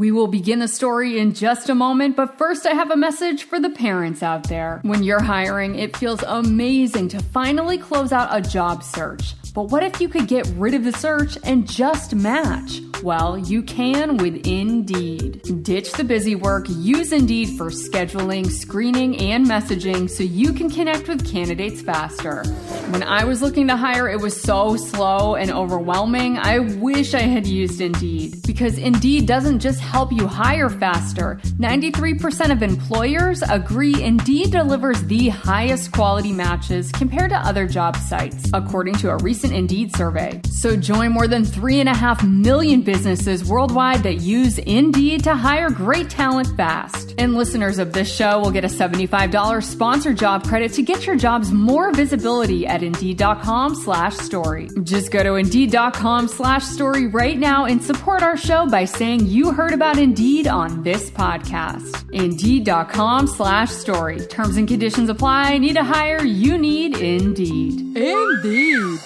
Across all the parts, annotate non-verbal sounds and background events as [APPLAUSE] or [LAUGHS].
We will begin the story in just a moment, but first I have a message for the parents out there. When you're hiring, it feels amazing to finally close out a job search. But what if you could get rid of the search and just match? Well, you can with Indeed. Ditch the busy work, use Indeed for scheduling, screening, and messaging so you can connect with candidates faster. When I was looking to hire, it was so slow and overwhelming. I wish I had used Indeed because Indeed doesn't just help you hire faster. 93% of employers agree Indeed delivers the highest quality matches compared to other job sites, according to a recent Indeed survey. So join more than 3.5 million businesses worldwide that use Indeed to hire great talent fast. And listeners of this show will get a $75 sponsor job credit to get your jobs more visibility at Indeed.com slash story. Just go to Indeed.com slash story right now and support our show by saying you heard about Indeed on this podcast. Indeed.com slash story. Terms and conditions apply. Need to hire? You need Indeed. Indeed.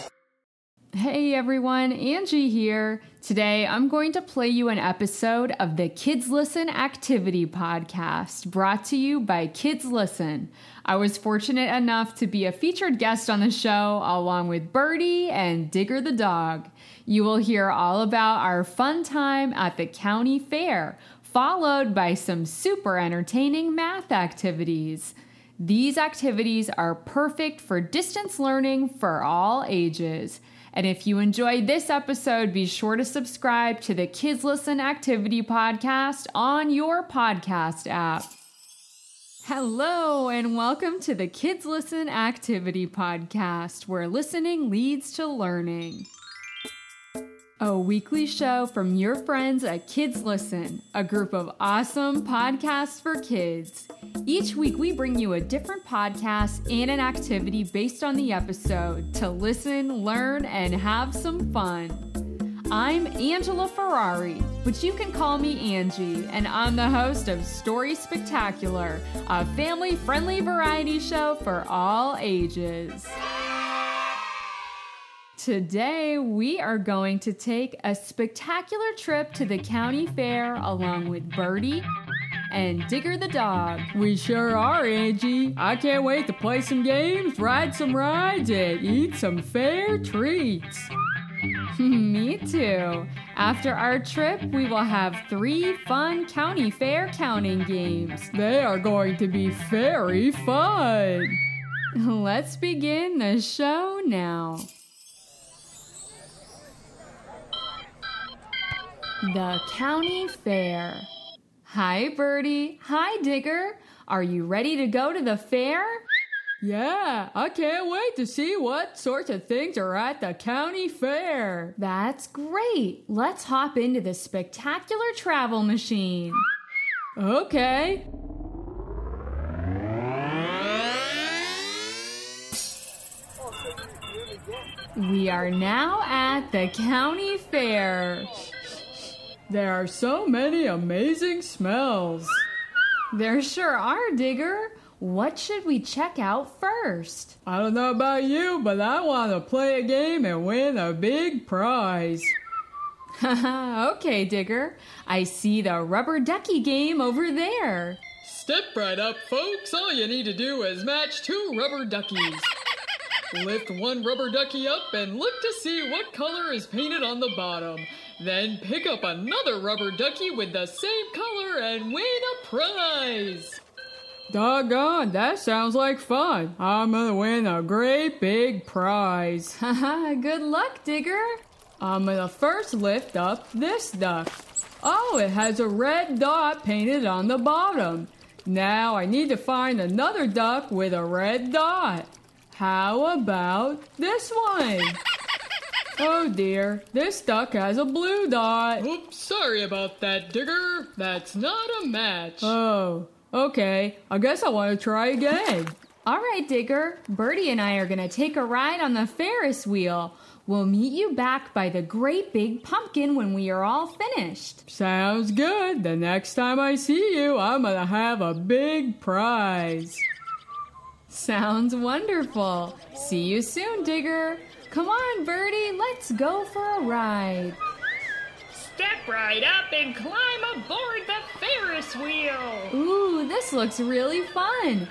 Hey everyone, Angie here. Today I'm going to play you an episode of the Kids Listen Activity Podcast brought to you by Kids Listen. I was fortunate enough to be a featured guest on the show along with Birdie and Digger the dog. You will hear all about our fun time at the county fair, followed by some super entertaining math activities. These activities are perfect for distance learning for all ages. And if you enjoyed this episode, be sure to subscribe to the Kids Listen Activity Podcast on your podcast app. Hello, and welcome to the Kids Listen Activity Podcast, where listening leads to learning. A weekly show from your friends at Kids Listen, a group of awesome podcasts for kids. Each week, we bring you a different podcast and an activity based on the episode to listen, learn, and have some fun. I'm Angela Ferrari, but you can call me Angie, and I'm the host of Story Spectacular, a family friendly variety show for all ages. Today, we are going to take a spectacular trip to the county fair along with Birdie and Digger the dog. We sure are, Angie. I can't wait to play some games, ride some rides, and eat some fair treats. [LAUGHS] Me too. After our trip, we will have three fun county fair counting games. They are going to be very fun. [LAUGHS] Let's begin the show now. The County Fair. Hi, Birdie. Hi, Digger. Are you ready to go to the fair? Yeah, I can't wait to see what sorts of things are at the county fair. That's great. Let's hop into the spectacular travel machine. Okay. We are now at the county fair. There are so many amazing smells. There sure are, Digger. What should we check out first? I don't know about you, but I want to play a game and win a big prize. [LAUGHS] okay, Digger. I see the rubber ducky game over there. Step right up, folks. All you need to do is match two rubber duckies. Lift one rubber ducky up and look to see what color is painted on the bottom. Then pick up another rubber ducky with the same color and win a prize. Doggone, that sounds like fun. I'm gonna win a great big prize. [LAUGHS] Haha, good luck, Digger. I'm gonna first lift up this duck. Oh, it has a red dot painted on the bottom. Now I need to find another duck with a red dot. How about this one? [LAUGHS] Oh dear, this duck has a blue dot. Oops, sorry about that, Digger. That's not a match. Oh, okay. I guess I want to try again. [LAUGHS] All right, Digger. Birdie and I are going to take a ride on the Ferris wheel. We'll meet you back by the great big pumpkin when we are all finished. Sounds good. The next time I see you, I'm going to have a big prize. Sounds wonderful. See you soon, Digger. Come on, Birdie, let's go for a ride. Step right up and climb aboard the Ferris wheel. Ooh, this looks really fun.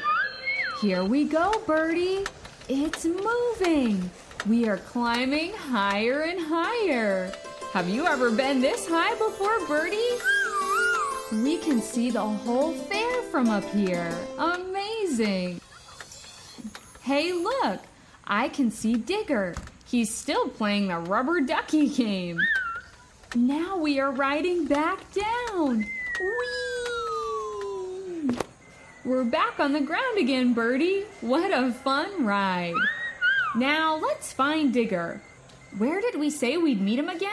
Here we go, Birdie. It's moving. We are climbing higher and higher. Have you ever been this high before, Birdie? We can see the whole fair from up here. Amazing. Hey, look. I can see Digger. He's still playing the rubber ducky game. Now we are riding back down. Whee! We're back on the ground again, Birdie. What a fun ride. Now let's find Digger. Where did we say we'd meet him again?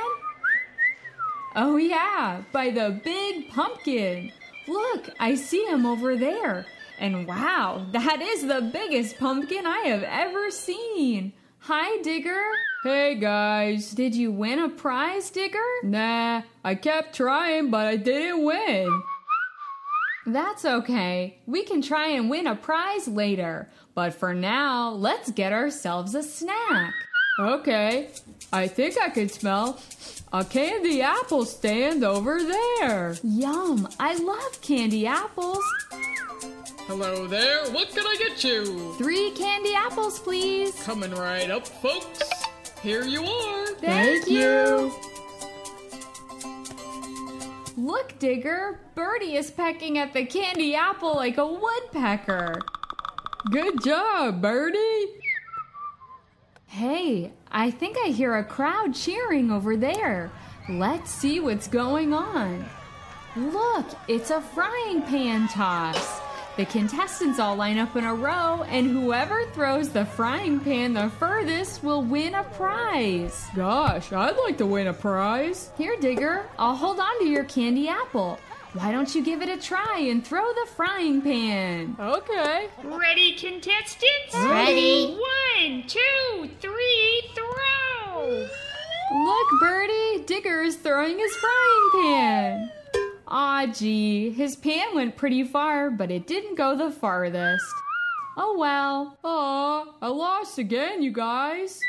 Oh, yeah, by the big pumpkin. Look, I see him over there. And wow, that is the biggest pumpkin I have ever seen. Hi, Digger. Hey guys. Did you win a prize, Digger? Nah, I kept trying, but I didn't win. That's okay. We can try and win a prize later. But for now, let's get ourselves a snack. Okay, I think I can smell a candy apple stand over there. Yum! I love candy apples. Hello there, what can I get you? Three candy apples, please. Coming right up, folks. Here you are. Thank you. Look, Digger, Birdie is pecking at the candy apple like a woodpecker. Good job, Birdie. Hey, I think I hear a crowd cheering over there. Let's see what's going on. Look, it's a frying pan toss. The contestants all line up in a row, and whoever throws the frying pan the furthest will win a prize. Gosh, I'd like to win a prize. Here, Digger, I'll hold on to your candy apple. Why don't you give it a try and throw the frying pan? Okay. Ready, contestants? Ready. One, two, three, throw. Look, Birdie, Digger is throwing his frying pan. Aw, gee, his pan went pretty far, but it didn't go the farthest. Oh well. Aw, I lost again, you guys.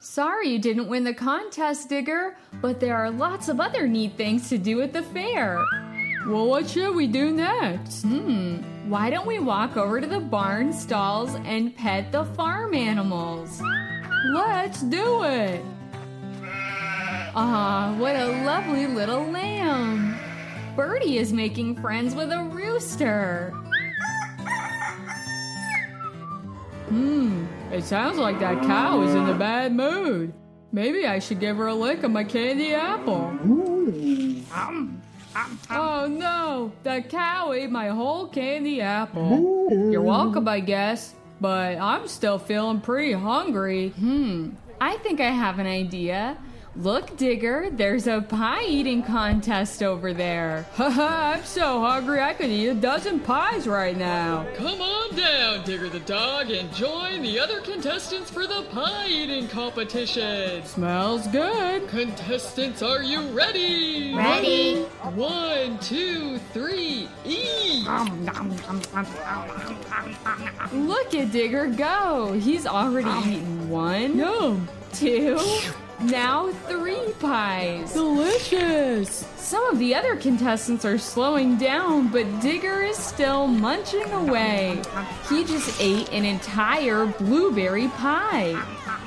Sorry you didn't win the contest, Digger, but there are lots of other neat things to do at the fair. Well, what should we do next? Hmm, why don't we walk over to the barn stalls and pet the farm animals? Let's do it. Ah, what a lovely little lamb. Birdie is making friends with a rooster. Hmm, it sounds like that cow is in a bad mood. Maybe I should give her a lick of my candy apple. Oh no, the cow ate my whole candy apple. You're welcome, I guess, but I'm still feeling pretty hungry. Hmm, I think I have an idea. Look, Digger, there's a pie eating contest over there. Haha, I'm so hungry I could eat a dozen pies right now. Come on down, Digger the dog, and join the other contestants for the pie eating competition. Smells good. Contestants, are you ready? Ready. One, two, three, eat! Look at Digger go. He's already eaten one, No. two, now three pies. Delicious. Some of the other contestants are slowing down, but Digger is still munching away. He just ate an entire blueberry pie,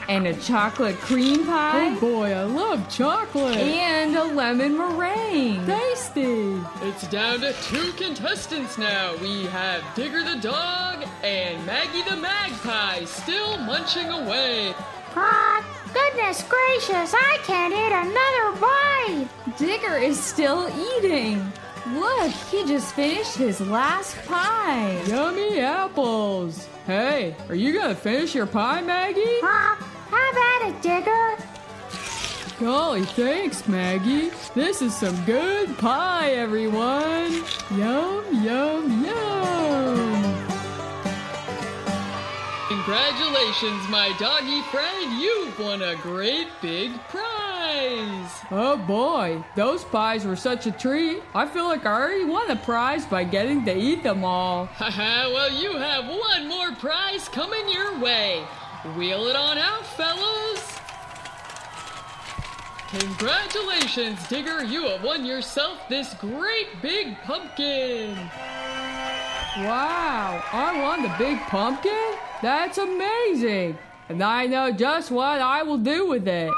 and a chocolate cream pie, Oh boy, I love chocolate. and a lemon meringue. Tasty. It's down to two contestants now. We have Digger the dog and Maggie the magpie still munching away. Goodness gracious, I can't eat another bite. Digger is still eating. Look, he just finished his last pie. Yummy apples. Hey, are you gonna finish your pie, Maggie? Ah, have at it, Digger. Golly, thanks, Maggie. This is some good pie, everyone. Yum, yum, yum. Congratulations, my doggy friend. You've won a great big prize. Oh boy, those pies were such a treat. I feel like I already won a prize by getting to eat them all. [LAUGHS] Haha, well, you have one more prize coming your way. Wheel it on out, fellas. Congratulations, Digger! You have won yourself this great big pumpkin! Wow, I won the big pumpkin? That's amazing! And I know just what I will do with it.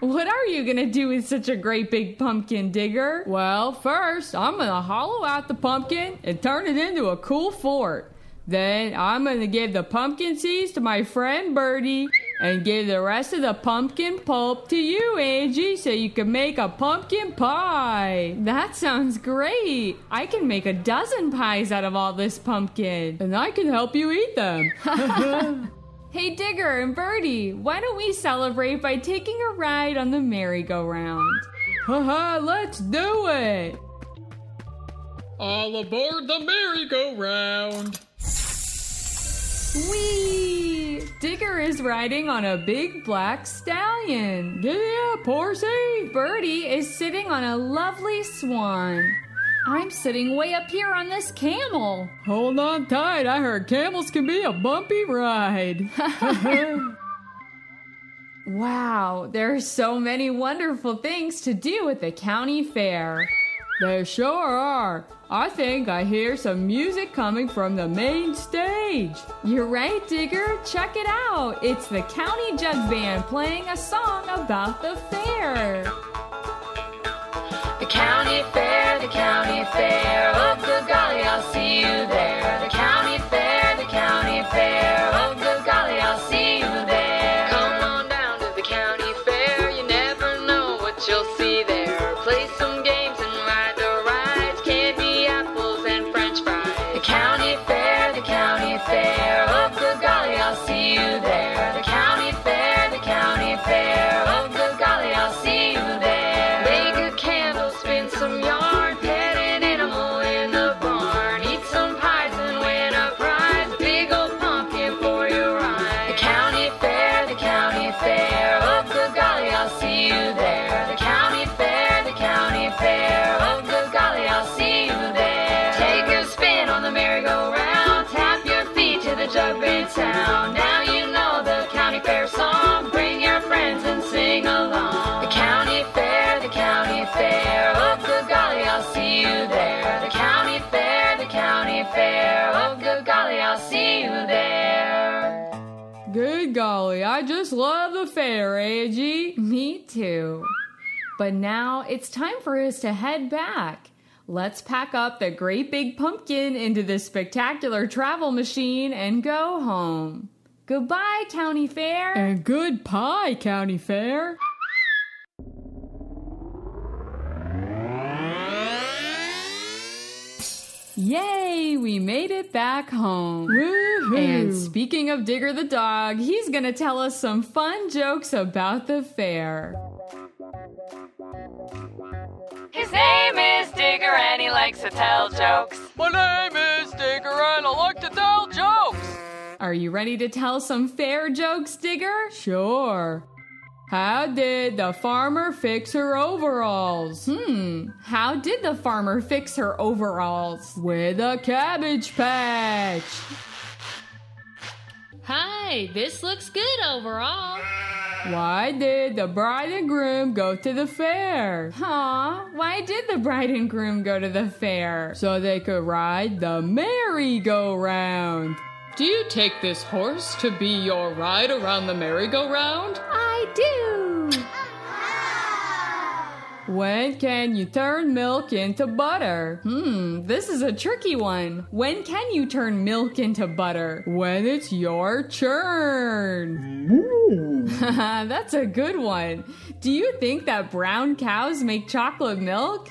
What are you gonna do with such a great big pumpkin, Digger? Well, first, I'm gonna hollow out the pumpkin and turn it into a cool fort. Then I'm gonna give the pumpkin seeds to my friend Birdie and give the rest of the pumpkin pulp to you, Angie, so you can make a pumpkin pie. That sounds great. I can make a dozen pies out of all this pumpkin. And I can help you eat them. [LAUGHS] Hey, Digger and Birdie, why don't we celebrate by taking a ride on the merry-go-round? Haha, let's do it! All aboard the merry-go-round! Whee! Digger is riding on a big black stallion. Up, horsey! Birdie is sitting on a lovely swan. I'm sitting way up here on this camel. Hold on tight, I heard camels can be a bumpy ride. [LAUGHS] Wow, there are so many wonderful things to do at the county fair. There sure are. I think I hear some music coming from the main stage. You're right, Digger. Check it out. It's the County Jug Band playing a song about the fair. The county fair, the county fair. Sound. Now you know the county fair song. Bring your friends and sing along. The county fair, the county fair. Oh, good golly, I'll see you there. The county fair, the county fair. Oh, good golly, I'll see you there. Good golly, I just love the fair, Angie. Me too. But now it's time for us to head back. Let's pack up the great big pumpkin into this spectacular travel machine and go home. Goodbye, County Fair. And good pie, county fair. Yay, we made it back home. Woohoo! And speaking of Digger the dog, he's gonna tell us some fun jokes about the fair. His Digger and he likes to tell jokes. My name is Digger and I like to tell jokes! Are you ready to tell some fair jokes, Digger? Sure. How did the farmer fix her overalls? Hmm, how did the farmer fix her overalls? With a cabbage patch. Hi, this looks good overall. Why did the bride and groom go to the fair? Aw, why did the bride and groom go to the fair? So they could ride the merry-go-round. Do you take this horse to be your ride around the merry-go-round? I do. When can you turn milk into butter? Hmm, this is a tricky one. When can you turn milk into butter? When it's your turn. [LAUGHS] That's a good one. Do you think that brown cows make chocolate milk?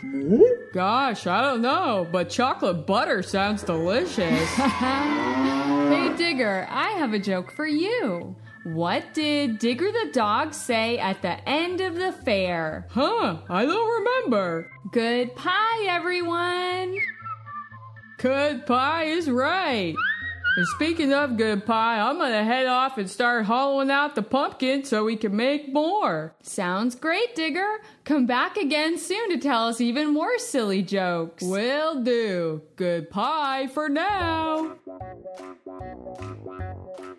Gosh, I don't know, but chocolate butter sounds delicious. [LAUGHS] Hey, Digger, I have a joke for you. What did Digger the dog say at the end of the fair? huh, I don't remember. Good pie, everyone! Good pie is right. And speaking of good pie, I'm gonna head off and start hollowing out the pumpkin so we can make more. Sounds great, Digger. Come back again soon to tell us even more silly jokes. Will do. Good pie for now.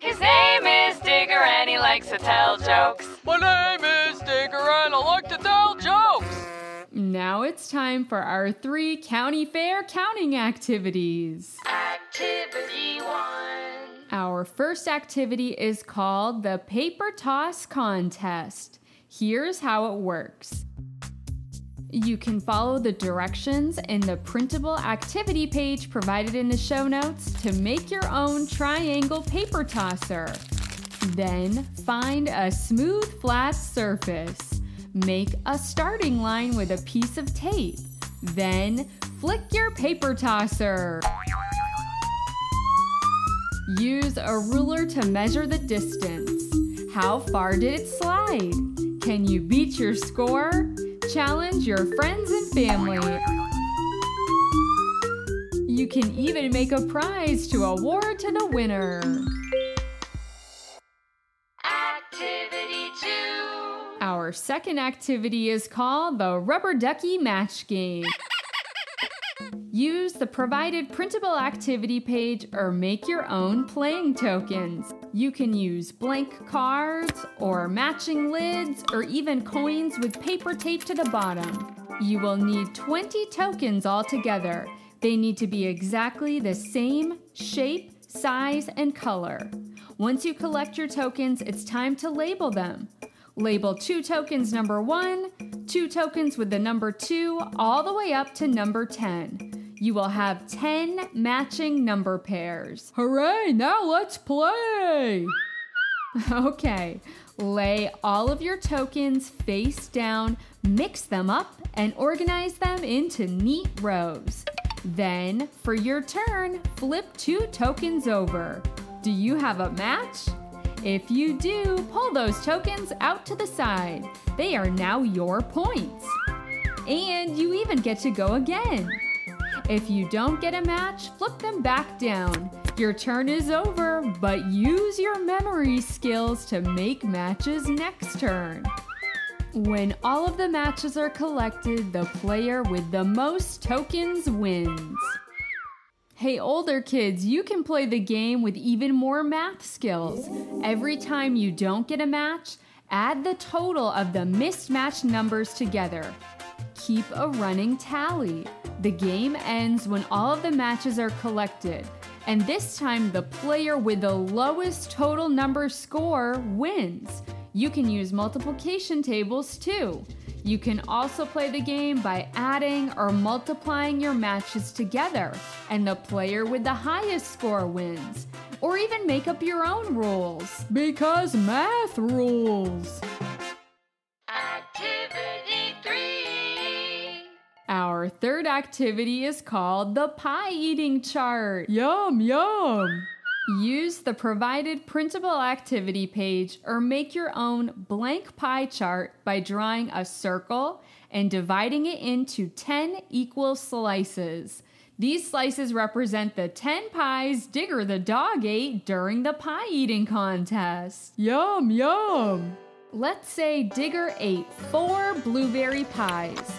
His name is Digger and he likes to tell jokes. My name is Digger and I like to tell jokes. Now it's time for our three county fair counting activities. Activity one. Our first activity is called the paper toss contest. Here's how it works. You can follow the directions in the printable activity page provided in the show notes to make your own triangle paper tosser. Then find a smooth, flat surface. Make a starting line with a piece of tape. Then flick your paper tosser. Use a ruler to measure the distance. How far did it slide? Can you beat your score? Challenge your friends and family. You can even make a prize to award to the winner. Activity two. Our second activity is called the Rubber Ducky Match Game. Use the provided printable activity page or make your own playing tokens. You can use blank cards or matching lids or even coins with paper tape to the bottom. You will need 20 tokens altogether. They need to be exactly the same shape, size, and color. Once you collect your tokens, it's time to label them. Label two tokens number one, two tokens with the number two, all the way up to number 10. You will have 10 matching number pairs. Hooray, now let's play! [LAUGHS] Okay, lay all of your tokens face down, mix them up, and organize them into neat rows. Then, for your turn, flip two tokens over. Do you have a match? If you do, pull those tokens out to the side. They are now your points. And you even get to go again. If you don't get a match, flip them back down. Your turn is over, but use your memory skills to make matches next turn. When all of the matches are collected, the player with the most tokens wins. Hey, older kids, you can play the game with even more math skills. Every time you don't get a match, add the total of the mismatched numbers together. Keep a running tally. The game ends when all of the matches are collected, and this time the player with the lowest total number score wins. You can use multiplication tables too. You can also play the game by adding or multiplying your matches together, and the player with the highest score wins. Or even make up your own rules. Because math rules! Activity. Our third activity is called the pie eating chart. Yum, yum! Use the provided printable activity page or make your own blank pie chart by drawing a circle and dividing it into 10 equal slices. These slices represent the 10 pies Digger the dog ate during the pie eating contest. Yum, yum! Let's say Digger ate four blueberry pies.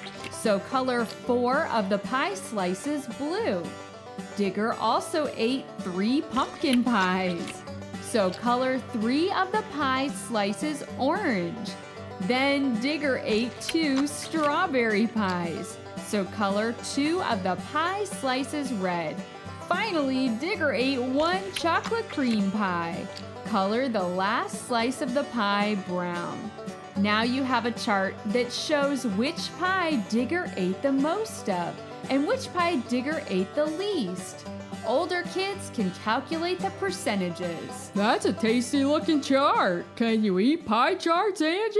So color four of the pie slices blue. Digger also ate three pumpkin pies. So color three of the pie slices orange. Then Digger ate two strawberry pies. So color two of the pie slices red. Finally, Digger ate one chocolate cream pie. Color the last slice of the pie brown. Now you have a chart that shows which pie Digger ate the most of and which pie Digger ate the least. Older kids can calculate the percentages. That's a tasty looking chart. Can you eat pie charts, Angie?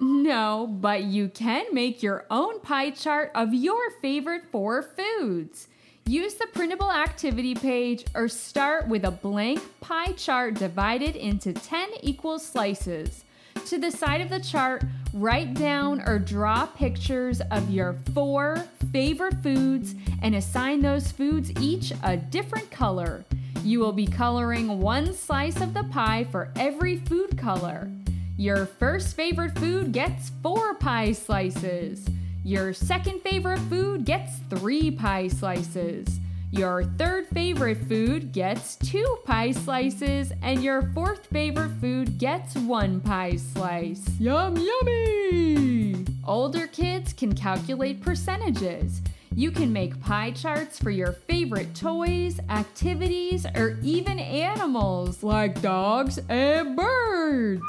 No, but you can make your own pie chart of your favorite four foods. Use the printable activity page or start with a blank pie chart divided into 10 equal slices. To the side of the chart, write down or draw pictures of your four favorite foods and assign those foods each a different color. You will be coloring one slice of the pie for every food color. Your first favorite food gets four pie slices. Your second favorite food gets three pie slices. Your third favorite food gets two pie slices, and your fourth favorite food gets one pie slice. Yum, yummy! older kids can calculate percentages. You can make pie charts for your favorite toys, activities, or even animals like dogs and birds.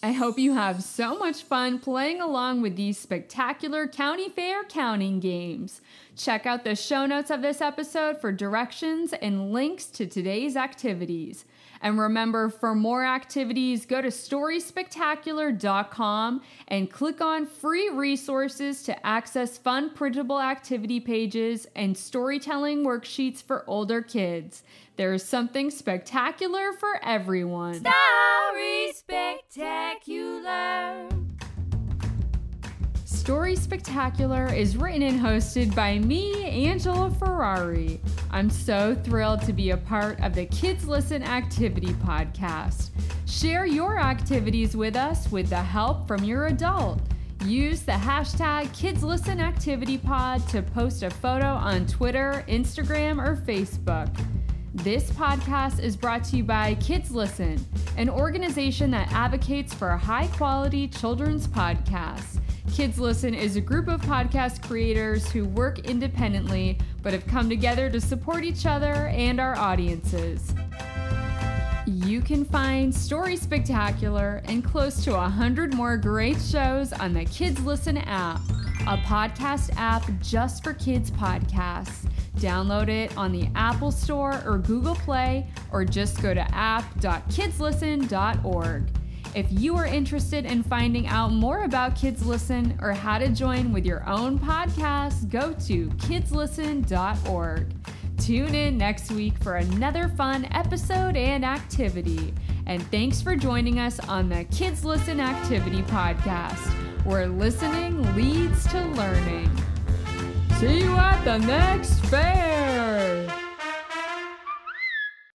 I hope you have so much fun playing along with these spectacular county fair counting games. Check out the show notes of this episode for directions and links to today's activities. And remember, for more activities, go to storyspectacular.com and click on free resources to access fun printable activity pages and storytelling worksheets for older kids. There is something spectacular for everyone. Story Spectacular. Story Spectacular is written and hosted by me, Angela Ferrari. I'm so thrilled to be a part of the Kids Listen Activity Podcast. Share your activities with us with the help from your adult. Use the hashtag KidsListenActivityPod to post a photo on Twitter, Instagram, or Facebook. This podcast is brought to you by Kids Listen, an organization that advocates for high quality children's podcasts. Kids Listen is a group of podcast creators who work independently but have come together to support each other and our audiences. You can find Story Spectacular and close to 100 more great shows on the Kids Listen app, a podcast app just for kids podcasts. Download it on the Apple Store or Google Play, or just go to app.kidslisten.org. If you are interested in finding out more about Kids Listen or how to join with your own podcast, go to kidslisten.org. Tune in next week for another fun episode and activity. And thanks for joining us on the Kids Listen Activity Podcast, where listening leads to learning. See you at the next fair.